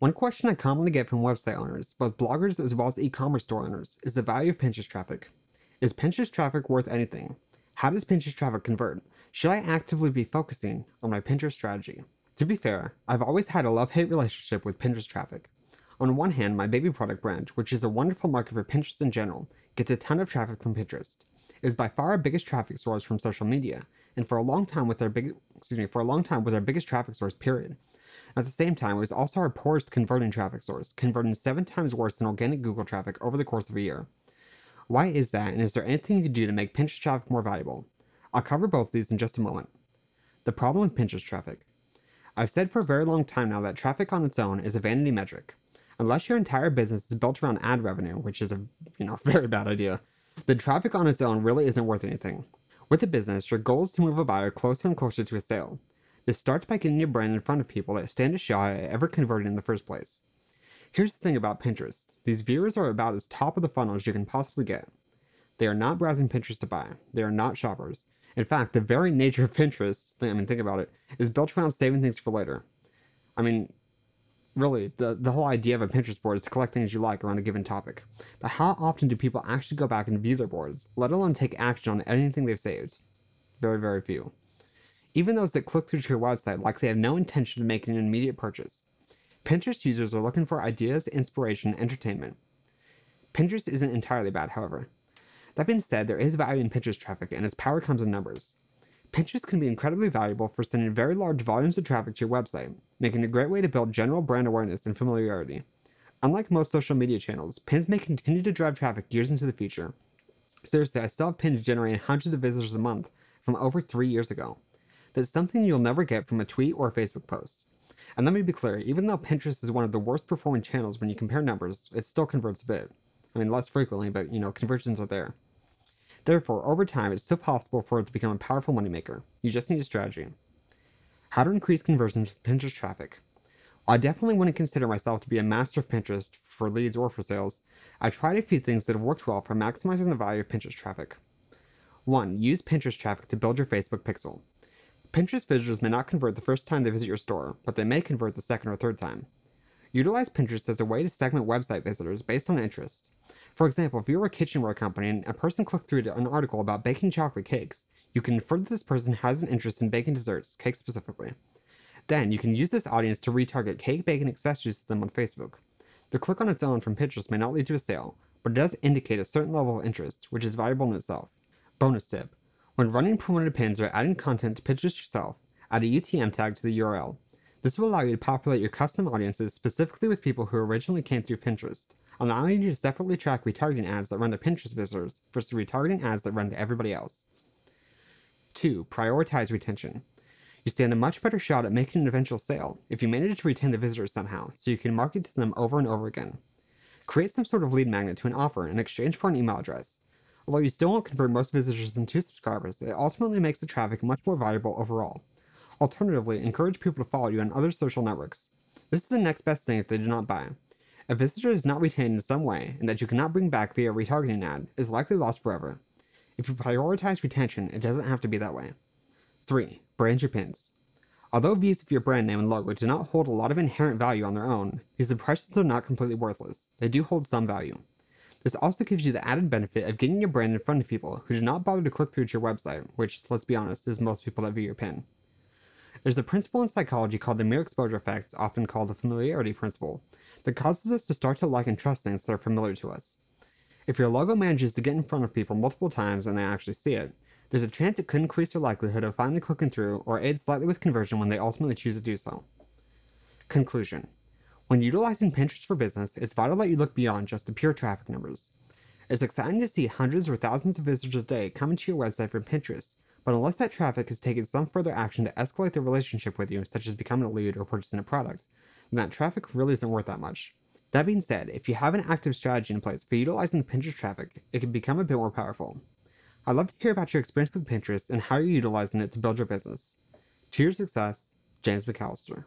One question I commonly get from website owners, both bloggers as well as e commerce store owners, is the value of Pinterest traffic. Is Pinterest traffic worth anything? How does Pinterest traffic convert? Should I actively be focusing on my Pinterest strategy? To be fair, I've always had a love hate relationship with Pinterest traffic. On one hand, my baby product brand, which is a wonderful market for Pinterest in general, gets a ton of traffic from Pinterest. It is by far our biggest traffic source from social media, and for a long time was our big excuse me, for a long time was our biggest traffic source, period. At the same time, it was also our poorest converting traffic source, converting seven times worse than organic Google traffic over the course of a year. Why is that, and is there anything you can do to make Pinterest traffic more valuable? I'll cover both of these in just a moment. The problem with Pinterest traffic. I've said for a very long time now that traffic on its own is a vanity metric. Unless your entire business is built around ad revenue, which is a you know very bad idea, the traffic on its own really isn't worth anything. With a business, your goal is to move a buyer closer and closer to a sale. This starts by getting your brand in front of people that stand a shot at ever converting in the first place. Here's the thing about Pinterest these viewers are about as top of the funnel as you can possibly get. They are not browsing Pinterest to buy, they are not shoppers. In fact, the very nature of Pinterest, I mean, think about it, is built around saving things for later. I mean, really, the, the whole idea of a Pinterest board is to collect things you like around a given topic. But how often do people actually go back and view their boards, let alone take action on anything they've saved? Very, very few. Even those that click through to your website likely have no intention of making an immediate purchase. Pinterest users are looking for ideas, inspiration, entertainment. Pinterest isn't entirely bad, however. That being said, there is value in Pinterest traffic, and its power comes in numbers. Pinterest can be incredibly valuable for sending very large volumes of traffic to your website, making it a great way to build general brand awareness and familiarity. Unlike most social media channels, pins may continue to drive traffic years into the future. Seriously, I still have pins generating hundreds of visitors a month from over three years ago. That's something you'll never get from a tweet or a Facebook post. And let me be clear, even though Pinterest is one of the worst performing channels when you compare numbers, it still converts a bit. I mean, less frequently, but you know, conversions are there. Therefore, over time, it's still possible for it to become a powerful moneymaker. You just need a strategy. How to increase conversions with Pinterest traffic. I definitely wouldn't consider myself to be a master of Pinterest for leads or for sales, I tried a few things that have worked well for maximizing the value of Pinterest traffic. 1. Use Pinterest traffic to build your Facebook pixel. Pinterest visitors may not convert the first time they visit your store, but they may convert the second or third time. Utilize Pinterest as a way to segment website visitors based on interest. For example, if you're a kitchenware company and a person clicks through to an article about baking chocolate cakes, you can infer that this person has an interest in baking desserts, cakes specifically. Then you can use this audience to retarget cake baking accessories to them on Facebook. The click on its own from Pinterest may not lead to a sale, but it does indicate a certain level of interest, which is valuable in itself. Bonus tip when running promoted pins or adding content to Pinterest yourself, add a UTM tag to the URL. This will allow you to populate your custom audiences specifically with people who originally came through Pinterest, allowing you to separately track retargeting ads that run to Pinterest visitors versus retargeting ads that run to everybody else. 2. Prioritize retention. You stand a much better shot at making an eventual sale if you manage to retain the visitors somehow, so you can market to them over and over again. Create some sort of lead magnet to an offer in exchange for an email address, Although you still won't convert most visitors into subscribers, it ultimately makes the traffic much more valuable overall. Alternatively, encourage people to follow you on other social networks. This is the next best thing if they do not buy. A visitor is not retained in some way and that you cannot bring back via retargeting ad is likely lost forever. If you prioritize retention, it doesn't have to be that way. 3. Brand your pins. Although views of your brand name and logo do not hold a lot of inherent value on their own, these impressions are not completely worthless. They do hold some value. This also gives you the added benefit of getting your brand in front of people who do not bother to click through to your website, which, let's be honest, is most people that view your pin. There's a principle in psychology called the mere exposure effect, often called the familiarity principle, that causes us to start to like and trust things that are familiar to us. If your logo manages to get in front of people multiple times and they actually see it, there's a chance it could increase their likelihood of finally clicking through or aid slightly with conversion when they ultimately choose to do so. Conclusion when utilizing Pinterest for business, it's vital that you look beyond just the pure traffic numbers. It's exciting to see hundreds or thousands of visitors a day coming to your website from Pinterest, but unless that traffic has taken some further action to escalate their relationship with you, such as becoming a lead or purchasing a product, then that traffic really isn't worth that much. That being said, if you have an active strategy in place for utilizing Pinterest traffic, it can become a bit more powerful. I'd love to hear about your experience with Pinterest and how you're utilizing it to build your business. To your success, James McAllister.